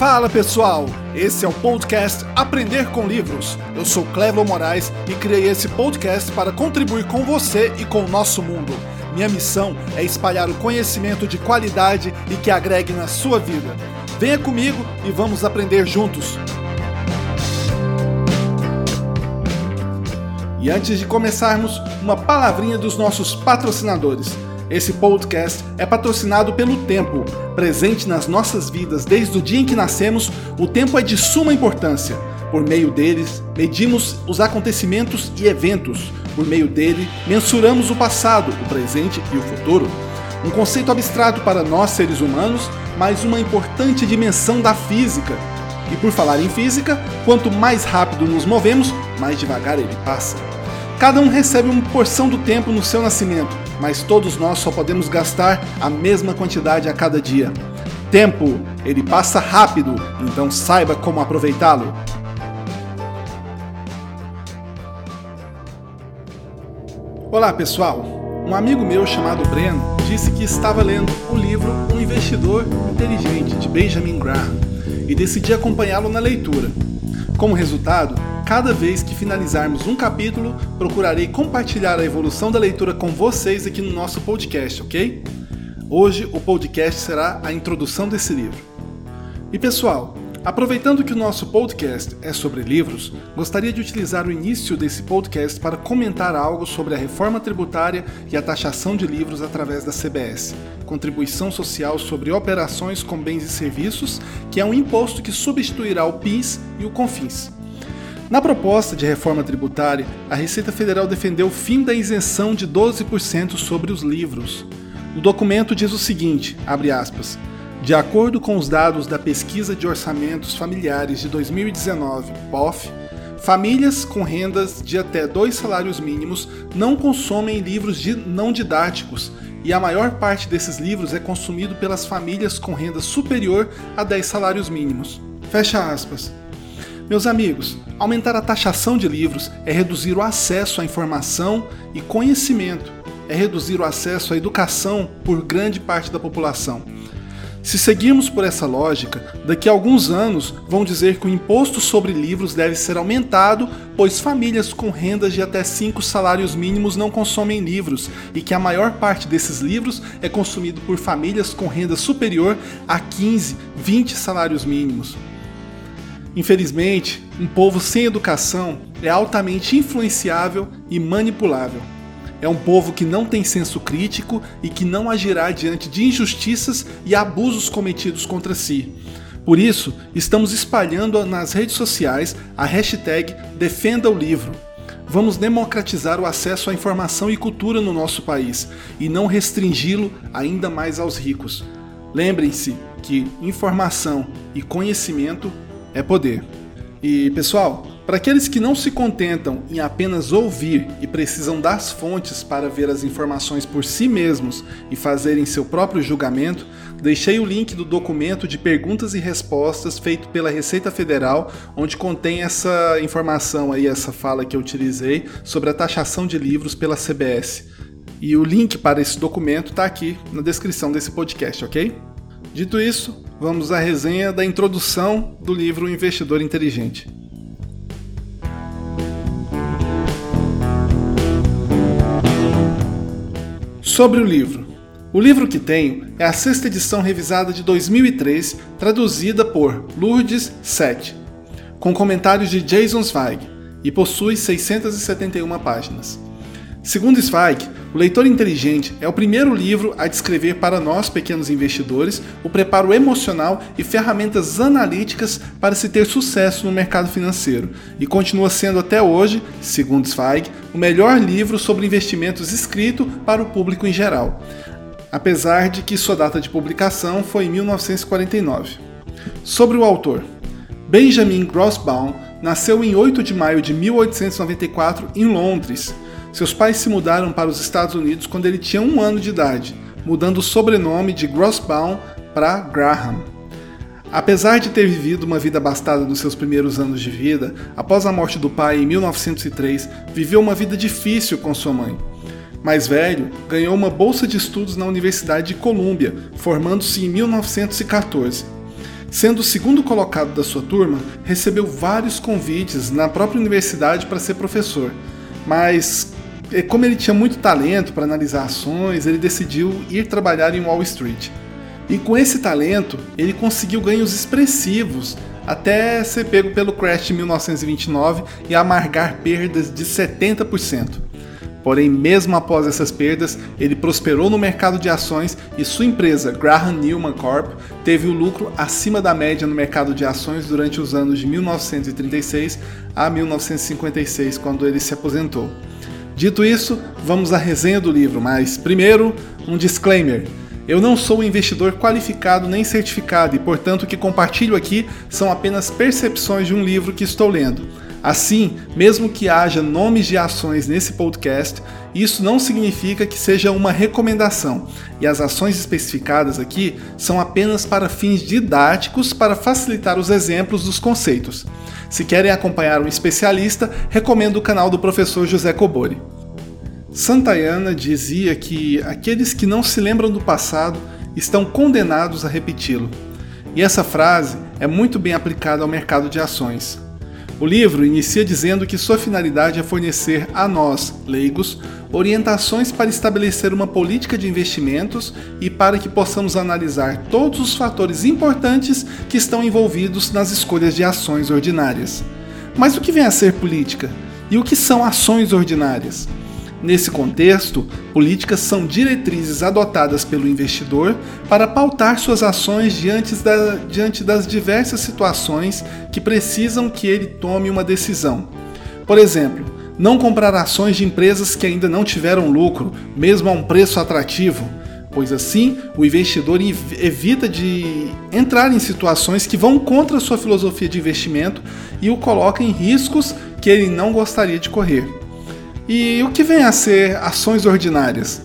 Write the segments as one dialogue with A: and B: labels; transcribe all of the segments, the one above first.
A: Fala pessoal, esse é o podcast Aprender com Livros. Eu sou Clevo Moraes e criei esse podcast para contribuir com você e com o nosso mundo. Minha missão é espalhar o conhecimento de qualidade e que agregue na sua vida. Venha comigo e vamos aprender juntos. E antes de começarmos, uma palavrinha dos nossos patrocinadores. Esse podcast é patrocinado pelo tempo. Presente nas nossas vidas desde o dia em que nascemos, o tempo é de suma importância. Por meio deles, medimos os acontecimentos e eventos. Por meio dele, mensuramos o passado, o presente e o futuro. Um conceito abstrato para nós seres humanos, mas uma importante dimensão da física. E por falar em física, quanto mais rápido nos movemos, mais devagar ele passa. Cada um recebe uma porção do tempo no seu nascimento, mas todos nós só podemos gastar a mesma quantidade a cada dia. Tempo, ele passa rápido, então saiba como aproveitá-lo. Olá pessoal, um amigo meu chamado Breno disse que estava lendo o livro Um Investidor Inteligente de Benjamin Graham e decidi acompanhá-lo na leitura. Como resultado, cada vez que finalizarmos um capítulo, procurarei compartilhar a evolução da leitura com vocês aqui no nosso podcast, ok? Hoje o podcast será a introdução desse livro. E pessoal, aproveitando que o nosso podcast é sobre livros, gostaria de utilizar o início desse podcast para comentar algo sobre a reforma tributária e a taxação de livros através da CBS, Contribuição Social sobre Operações com Bens e Serviços, que é um imposto que substituirá o PIS e o CONFINS. Na proposta de reforma tributária, a Receita Federal defendeu o fim da isenção de 12% sobre os livros. O documento diz o seguinte, aspas, de acordo com os dados da Pesquisa de Orçamentos Familiares de 2019, POF, famílias com rendas de até dois salários mínimos não consomem livros de não didáticos e a maior parte desses livros é consumido pelas famílias com renda superior a 10 salários mínimos. Fecha aspas. Meus amigos, aumentar a taxação de livros é reduzir o acesso à informação e conhecimento, é reduzir o acesso à educação por grande parte da população. Se seguirmos por essa lógica, daqui a alguns anos vão dizer que o imposto sobre livros deve ser aumentado, pois famílias com rendas de até 5 salários mínimos não consomem livros e que a maior parte desses livros é consumido por famílias com renda superior a 15, 20 salários mínimos. Infelizmente, um povo sem educação é altamente influenciável e manipulável. É um povo que não tem senso crítico e que não agirá diante de injustiças e abusos cometidos contra si. Por isso, estamos espalhando nas redes sociais a hashtag Defenda o Livro. Vamos democratizar o acesso à informação e cultura no nosso país e não restringi-lo ainda mais aos ricos. Lembrem-se que informação e conhecimento é poder. E pessoal, para aqueles que não se contentam em apenas ouvir e precisam das fontes para ver as informações por si mesmos e fazerem seu próprio julgamento, deixei o link do documento de perguntas e respostas feito pela Receita Federal, onde contém essa informação aí, essa fala que eu utilizei sobre a taxação de livros pela CBS. E o link para esse documento está aqui na descrição desse podcast, ok? Dito isso, vamos à resenha da introdução do livro Investidor Inteligente. Sobre o livro. O livro que tenho é a sexta edição revisada de 2003, traduzida por Lourdes Sete, com comentários de Jason Zweig, e possui 671 páginas. Segundo Zweig, o Leitor Inteligente é o primeiro livro a descrever para nós, pequenos investidores, o preparo emocional e ferramentas analíticas para se ter sucesso no mercado financeiro, e continua sendo até hoje, segundo Zweig, o melhor livro sobre investimentos escrito para o público em geral, apesar de que sua data de publicação foi em 1949. Sobre o autor, Benjamin Grossbaum nasceu em 8 de maio de 1894 em Londres seus pais se mudaram para os Estados Unidos quando ele tinha um ano de idade, mudando o sobrenome de Grossbaum para Graham. Apesar de ter vivido uma vida abastada nos seus primeiros anos de vida, após a morte do pai em 1903, viveu uma vida difícil com sua mãe. Mais velho, ganhou uma bolsa de estudos na Universidade de Columbia, formando-se em 1914. Sendo o segundo colocado da sua turma, recebeu vários convites na própria universidade para ser professor, mas como ele tinha muito talento para analisar ações, ele decidiu ir trabalhar em Wall Street. E com esse talento, ele conseguiu ganhos expressivos até ser pego pelo crash de 1929 e amargar perdas de 70%. Porém, mesmo após essas perdas, ele prosperou no mercado de ações e sua empresa, Graham Newman Corp, teve o lucro acima da média no mercado de ações durante os anos de 1936 a 1956, quando ele se aposentou. Dito isso, vamos à resenha do livro, mas primeiro, um disclaimer. Eu não sou um investidor qualificado nem certificado e, portanto, o que compartilho aqui são apenas percepções de um livro que estou lendo. Assim, mesmo que haja nomes de ações nesse podcast, isso não significa que seja uma recomendação, e as ações especificadas aqui são apenas para fins didáticos para facilitar os exemplos dos conceitos. Se querem acompanhar um especialista, recomendo o canal do professor José Cobori. Santayana dizia que aqueles que não se lembram do passado estão condenados a repeti-lo. E essa frase é muito bem aplicada ao mercado de ações. O livro inicia dizendo que sua finalidade é fornecer a nós, leigos, orientações para estabelecer uma política de investimentos e para que possamos analisar todos os fatores importantes que estão envolvidos nas escolhas de ações ordinárias. Mas o que vem a ser política? E o que são ações ordinárias? Nesse contexto, políticas são diretrizes adotadas pelo investidor para pautar suas ações diante, da, diante das diversas situações que precisam que ele tome uma decisão. Por exemplo, não comprar ações de empresas que ainda não tiveram lucro, mesmo a um preço atrativo, pois assim o investidor evita de entrar em situações que vão contra sua filosofia de investimento e o coloca em riscos que ele não gostaria de correr. E o que vem a ser ações ordinárias?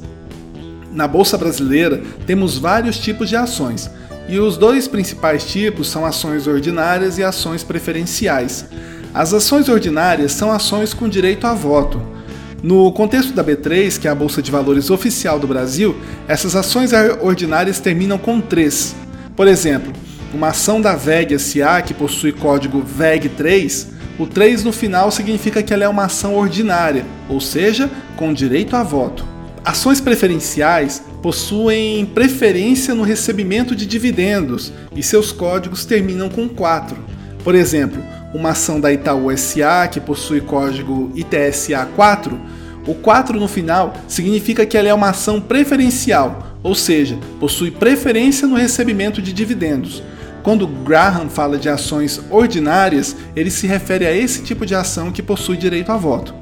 A: Na Bolsa Brasileira temos vários tipos de ações, e os dois principais tipos são ações ordinárias e ações preferenciais. As ações ordinárias são ações com direito a voto. No contexto da B3, que é a Bolsa de Valores oficial do Brasil, essas ações ordinárias terminam com 3. Por exemplo, uma ação da VEG SA que possui código VEG3 o 3 no final significa que ela é uma ação ordinária, ou seja, com direito a voto. Ações preferenciais possuem preferência no recebimento de dividendos e seus códigos terminam com 4. Por exemplo, uma ação da Itaú SA que possui código ITSA 4, o 4 no final significa que ela é uma ação preferencial, ou seja, possui preferência no recebimento de dividendos. Quando Graham fala de ações ordinárias, ele se refere a esse tipo de ação que possui direito a voto.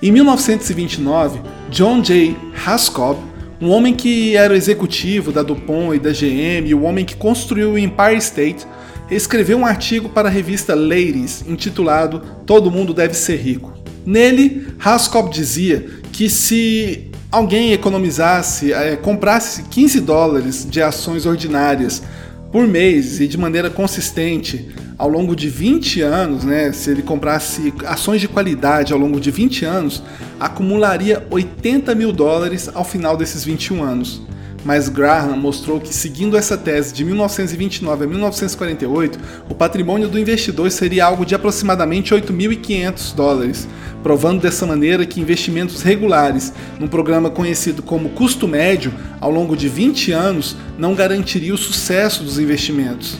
A: Em 1929, John J. Haskell, um homem que era executivo da DuPont e da GM, e o homem que construiu o Empire State, escreveu um artigo para a revista Ladies intitulado Todo Mundo Deve Ser Rico. Nele, Haskell dizia que se alguém economizasse, é, comprasse 15 dólares de ações ordinárias por mês e de maneira consistente ao longo de 20 anos, né, se ele comprasse ações de qualidade ao longo de 20 anos, acumularia 80 mil dólares ao final desses 21 anos. Mas Graham mostrou que, seguindo essa tese de 1929 a 1948, o patrimônio do investidor seria algo de aproximadamente 8.500 dólares, provando dessa maneira que investimentos regulares num programa conhecido como custo médio ao longo de 20 anos não garantiria o sucesso dos investimentos.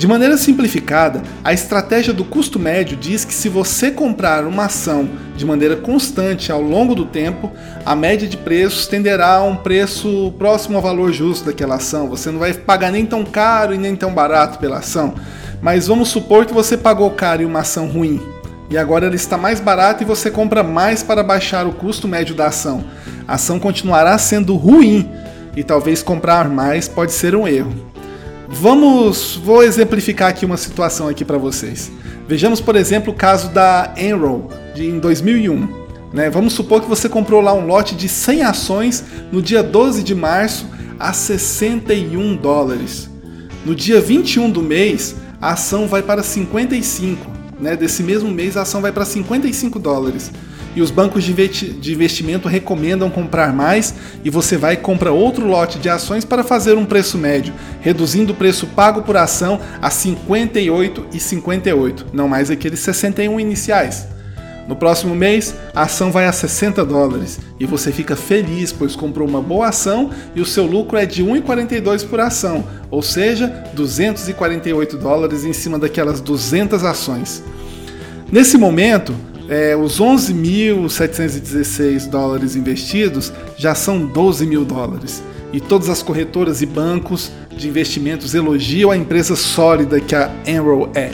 A: De maneira simplificada, a estratégia do custo médio diz que se você comprar uma ação de maneira constante ao longo do tempo, a média de preços tenderá a um preço próximo ao valor justo daquela ação. Você não vai pagar nem tão caro e nem tão barato pela ação. Mas vamos supor que você pagou caro em uma ação ruim e agora ela está mais barata e você compra mais para baixar o custo médio da ação. A ação continuará sendo ruim e talvez comprar mais pode ser um erro. Vamos, vou exemplificar aqui uma situação aqui para vocês. Vejamos, por exemplo, o caso da Enroll de em 2001. Né? Vamos supor que você comprou lá um lote de 100 ações no dia 12 de março a 61 dólares. No dia 21 do mês, a ação vai para 55 né, desse mesmo mês a ação vai para 55 dólares. E os bancos de investimento recomendam comprar mais e você vai e compra outro lote de ações para fazer um preço médio, reduzindo o preço pago por ação a 58,58, não mais aqueles 61 iniciais. No próximo mês, a ação vai a 60 dólares e você fica feliz pois comprou uma boa ação e o seu lucro é de 1,42 por ação, ou seja, 248 dólares em cima daquelas 200 ações. Nesse momento, é, os 11.716 dólares investidos já são 12 mil dólares. E todas as corretoras e bancos de investimentos elogiam a empresa sólida que a Enroll é.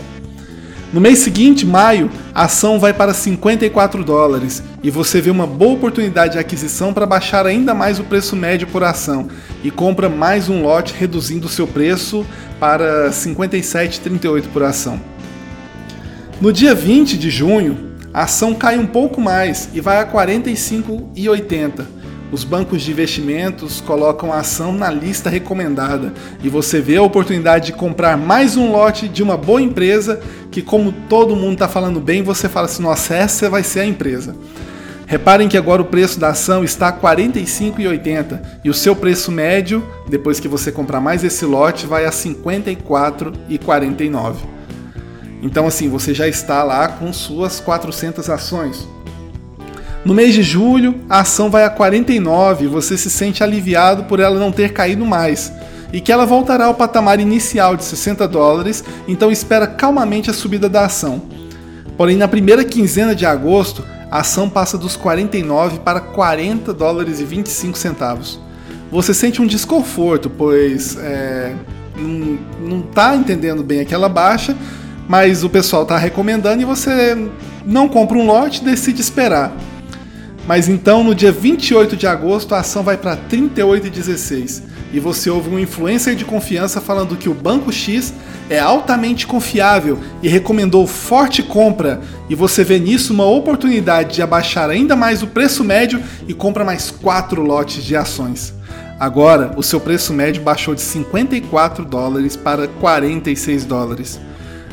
A: No mês seguinte, maio, a ação vai para 54 dólares e você vê uma boa oportunidade de aquisição para baixar ainda mais o preço médio por ação e compra mais um lote reduzindo o seu preço para 57,38 por ação. No dia 20 de junho, a ação cai um pouco mais e vai a 45,80 os bancos de investimentos colocam a ação na lista recomendada e você vê a oportunidade de comprar mais um lote de uma boa empresa que, como todo mundo está falando bem, você fala assim: nossa, essa vai ser a empresa. Reparem que agora o preço da ação está a R$ 45,80 e o seu preço médio, depois que você comprar mais esse lote, vai a R$ 54,49. Então, assim, você já está lá com suas 400 ações. No mês de julho, a ação vai a 49 e você se sente aliviado por ela não ter caído mais. E que ela voltará ao patamar inicial de 60 dólares, então espera calmamente a subida da ação. Porém, na primeira quinzena de agosto, a ação passa dos 49 para 40 dólares e 25 centavos. Você sente um desconforto, pois é, não está entendendo bem aquela baixa, mas o pessoal está recomendando e você não compra um lote e decide esperar. Mas então, no dia 28 de agosto, a ação vai para 38,16 e você ouve um influencer de confiança falando que o Banco X é altamente confiável e recomendou forte compra, e você vê nisso uma oportunidade de abaixar ainda mais o preço médio e compra mais 4 lotes de ações. Agora, o seu preço médio baixou de 54 dólares para 46 dólares.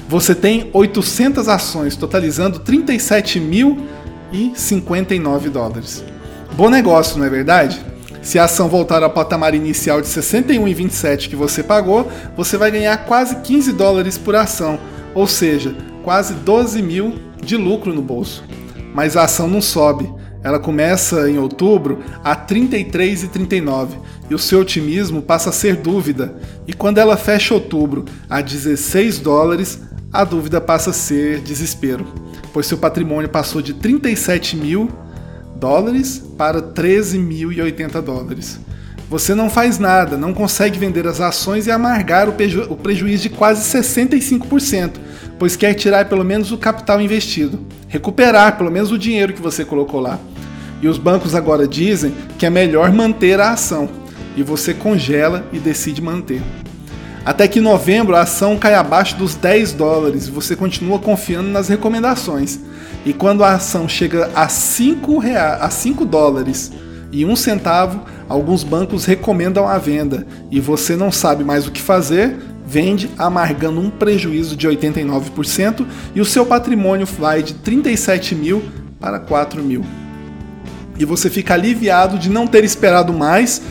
A: Você tem 800 ações, totalizando 37 mil e 59 dólares. Bom negócio, não é verdade? Se a ação voltar ao patamar inicial de 61,27 que você pagou, você vai ganhar quase 15 dólares por ação, ou seja, quase 12 mil de lucro no bolso. Mas a ação não sobe. Ela começa em outubro a 33,39 e o seu otimismo passa a ser dúvida. E quando ela fecha outubro a 16 dólares, a dúvida passa a ser desespero pois seu patrimônio passou de 37 mil dólares para 13.080 dólares. Você não faz nada, não consegue vender as ações e amargar o, preju o prejuízo de quase 65%, pois quer tirar pelo menos o capital investido, recuperar pelo menos o dinheiro que você colocou lá. E os bancos agora dizem que é melhor manter a ação, e você congela e decide manter. Até que em novembro a ação cai abaixo dos 10 dólares e você continua confiando nas recomendações. E quando a ação chega a 5, reais, a 5 dólares e um centavo, alguns bancos recomendam a venda e você não sabe mais o que fazer, vende amargando um prejuízo de 89% e o seu patrimônio vai de 37 mil para 4 mil. E você fica aliviado de não ter esperado mais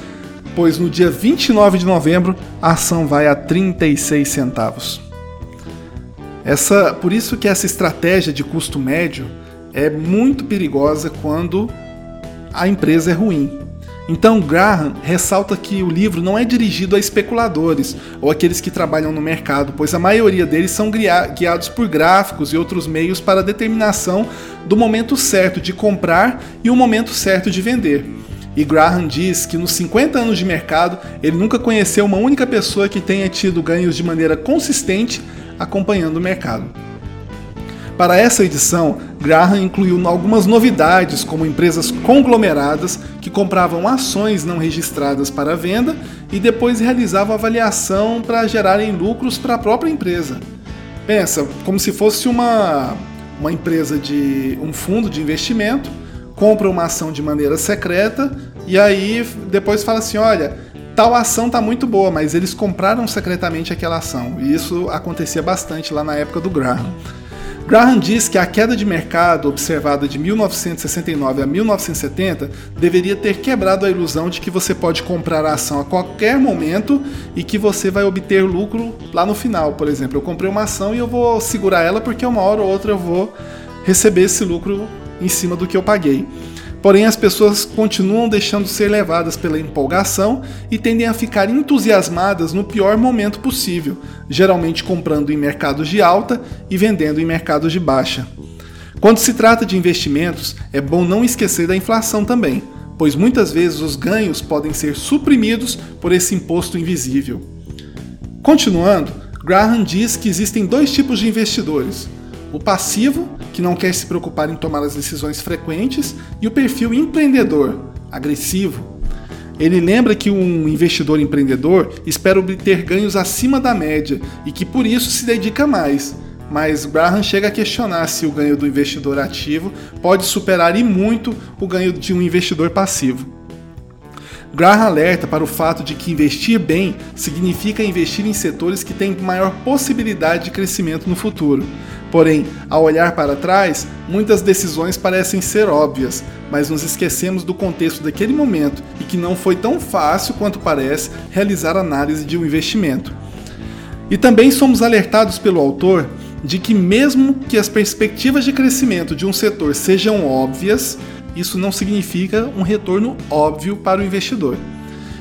A: pois no dia 29 de novembro a ação vai a 36 centavos. Essa, por isso que essa estratégia de custo médio é muito perigosa quando a empresa é ruim. Então Graham ressalta que o livro não é dirigido a especuladores ou aqueles que trabalham no mercado, pois a maioria deles são guiados por gráficos e outros meios para a determinação do momento certo de comprar e o momento certo de vender. E Graham diz que nos 50 anos de mercado ele nunca conheceu uma única pessoa que tenha tido ganhos de maneira consistente acompanhando o mercado. Para essa edição, Graham incluiu algumas novidades, como empresas conglomeradas que compravam ações não registradas para venda e depois realizavam avaliação para gerarem lucros para a própria empresa. Pensa, como se fosse uma, uma empresa de um fundo de investimento compra uma ação de maneira secreta e aí depois fala assim: olha, tal ação tá muito boa, mas eles compraram secretamente aquela ação. E isso acontecia bastante lá na época do Graham. Graham diz que a queda de mercado observada de 1969 a 1970 deveria ter quebrado a ilusão de que você pode comprar a ação a qualquer momento e que você vai obter lucro lá no final. Por exemplo, eu comprei uma ação e eu vou segurar ela porque uma hora ou outra eu vou receber esse lucro em cima do que eu paguei. Porém, as pessoas continuam deixando ser levadas pela empolgação e tendem a ficar entusiasmadas no pior momento possível, geralmente comprando em mercados de alta e vendendo em mercados de baixa. Quando se trata de investimentos, é bom não esquecer da inflação também, pois muitas vezes os ganhos podem ser suprimidos por esse imposto invisível. Continuando, Graham diz que existem dois tipos de investidores: o passivo, que não quer se preocupar em tomar as decisões frequentes, e o perfil empreendedor, agressivo. Ele lembra que um investidor empreendedor espera obter ganhos acima da média e que por isso se dedica mais. Mas Graham chega a questionar se o ganho do investidor ativo pode superar e muito o ganho de um investidor passivo. Graham alerta para o fato de que investir bem significa investir em setores que têm maior possibilidade de crescimento no futuro. Porém, ao olhar para trás, muitas decisões parecem ser óbvias, mas nos esquecemos do contexto daquele momento e que não foi tão fácil quanto parece realizar análise de um investimento. E também somos alertados pelo autor de que, mesmo que as perspectivas de crescimento de um setor sejam óbvias, isso não significa um retorno óbvio para o investidor.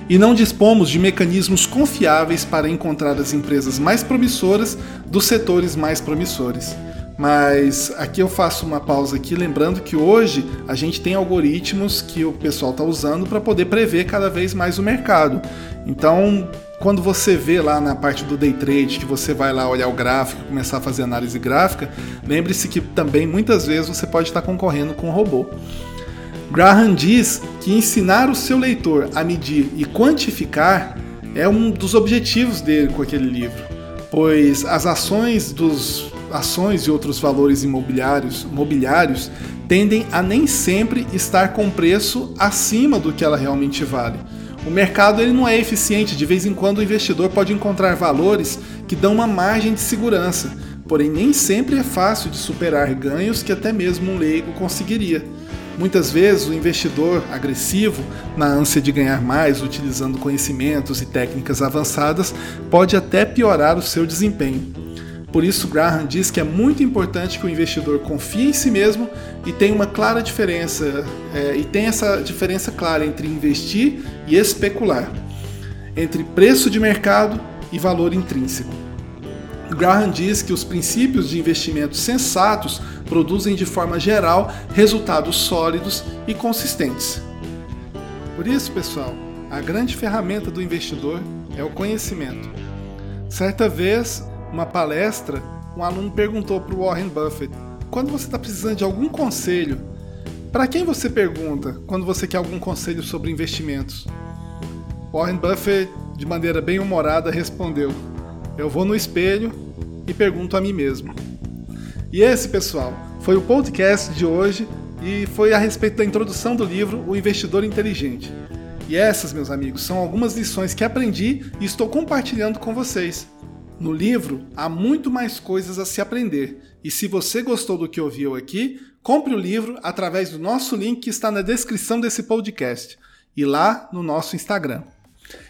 A: E não dispomos de mecanismos confiáveis para encontrar as empresas mais promissoras dos setores mais promissores. Mas aqui eu faço uma pausa aqui, lembrando que hoje a gente tem algoritmos que o pessoal está usando para poder prever cada vez mais o mercado. Então, quando você vê lá na parte do day trade, que você vai lá olhar o gráfico, começar a fazer análise gráfica, lembre-se que também muitas vezes você pode estar concorrendo com um robô. Graham diz que ensinar o seu leitor a medir e quantificar é um dos objetivos dele com aquele livro, pois as ações dos ações e outros valores imobiliários, mobiliários tendem a nem sempre estar com preço acima do que ela realmente vale. O mercado ele não é eficiente, de vez em quando o investidor pode encontrar valores que dão uma margem de segurança, porém nem sempre é fácil de superar ganhos que até mesmo um leigo conseguiria. Muitas vezes o investidor agressivo, na ânsia de ganhar mais utilizando conhecimentos e técnicas avançadas, pode até piorar o seu desempenho. Por isso, Graham diz que é muito importante que o investidor confie em si mesmo e tenha uma clara diferença é, e tenha essa diferença clara entre investir e especular, entre preço de mercado e valor intrínseco. Graham diz que os princípios de investimento sensatos produzem de forma geral resultados sólidos e consistentes. Por isso, pessoal, a grande ferramenta do investidor é o conhecimento. Certa vez, uma palestra, um aluno perguntou para o Warren Buffett: quando você está precisando de algum conselho, para quem você pergunta quando você quer algum conselho sobre investimentos? Warren Buffett, de maneira bem humorada, respondeu: Eu vou no espelho e pergunto a mim mesmo. E esse, pessoal, foi o podcast de hoje e foi a respeito da introdução do livro O Investidor Inteligente. E essas, meus amigos, são algumas lições que aprendi e estou compartilhando com vocês. No livro há muito mais coisas a se aprender, e se você gostou do que ouviu aqui, compre o livro através do nosso link que está na descrição desse podcast e lá no nosso Instagram.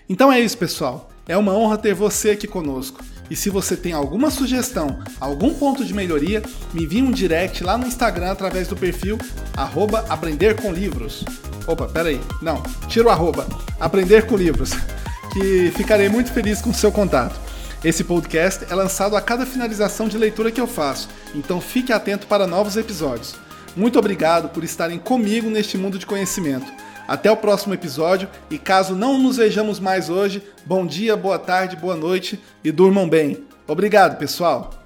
A: Então é isso, pessoal. É uma honra ter você aqui conosco. E se você tem alguma sugestão, algum ponto de melhoria, me envie um direct lá no Instagram através do perfil arroba aprender com livros. Opa, peraí, não, tira o arroba, aprender com livros, que ficarei muito feliz com o seu contato. Esse podcast é lançado a cada finalização de leitura que eu faço, então fique atento para novos episódios. Muito obrigado por estarem comigo neste mundo de conhecimento. Até o próximo episódio e caso não nos vejamos mais hoje, bom dia, boa tarde, boa noite e durmam bem. Obrigado, pessoal!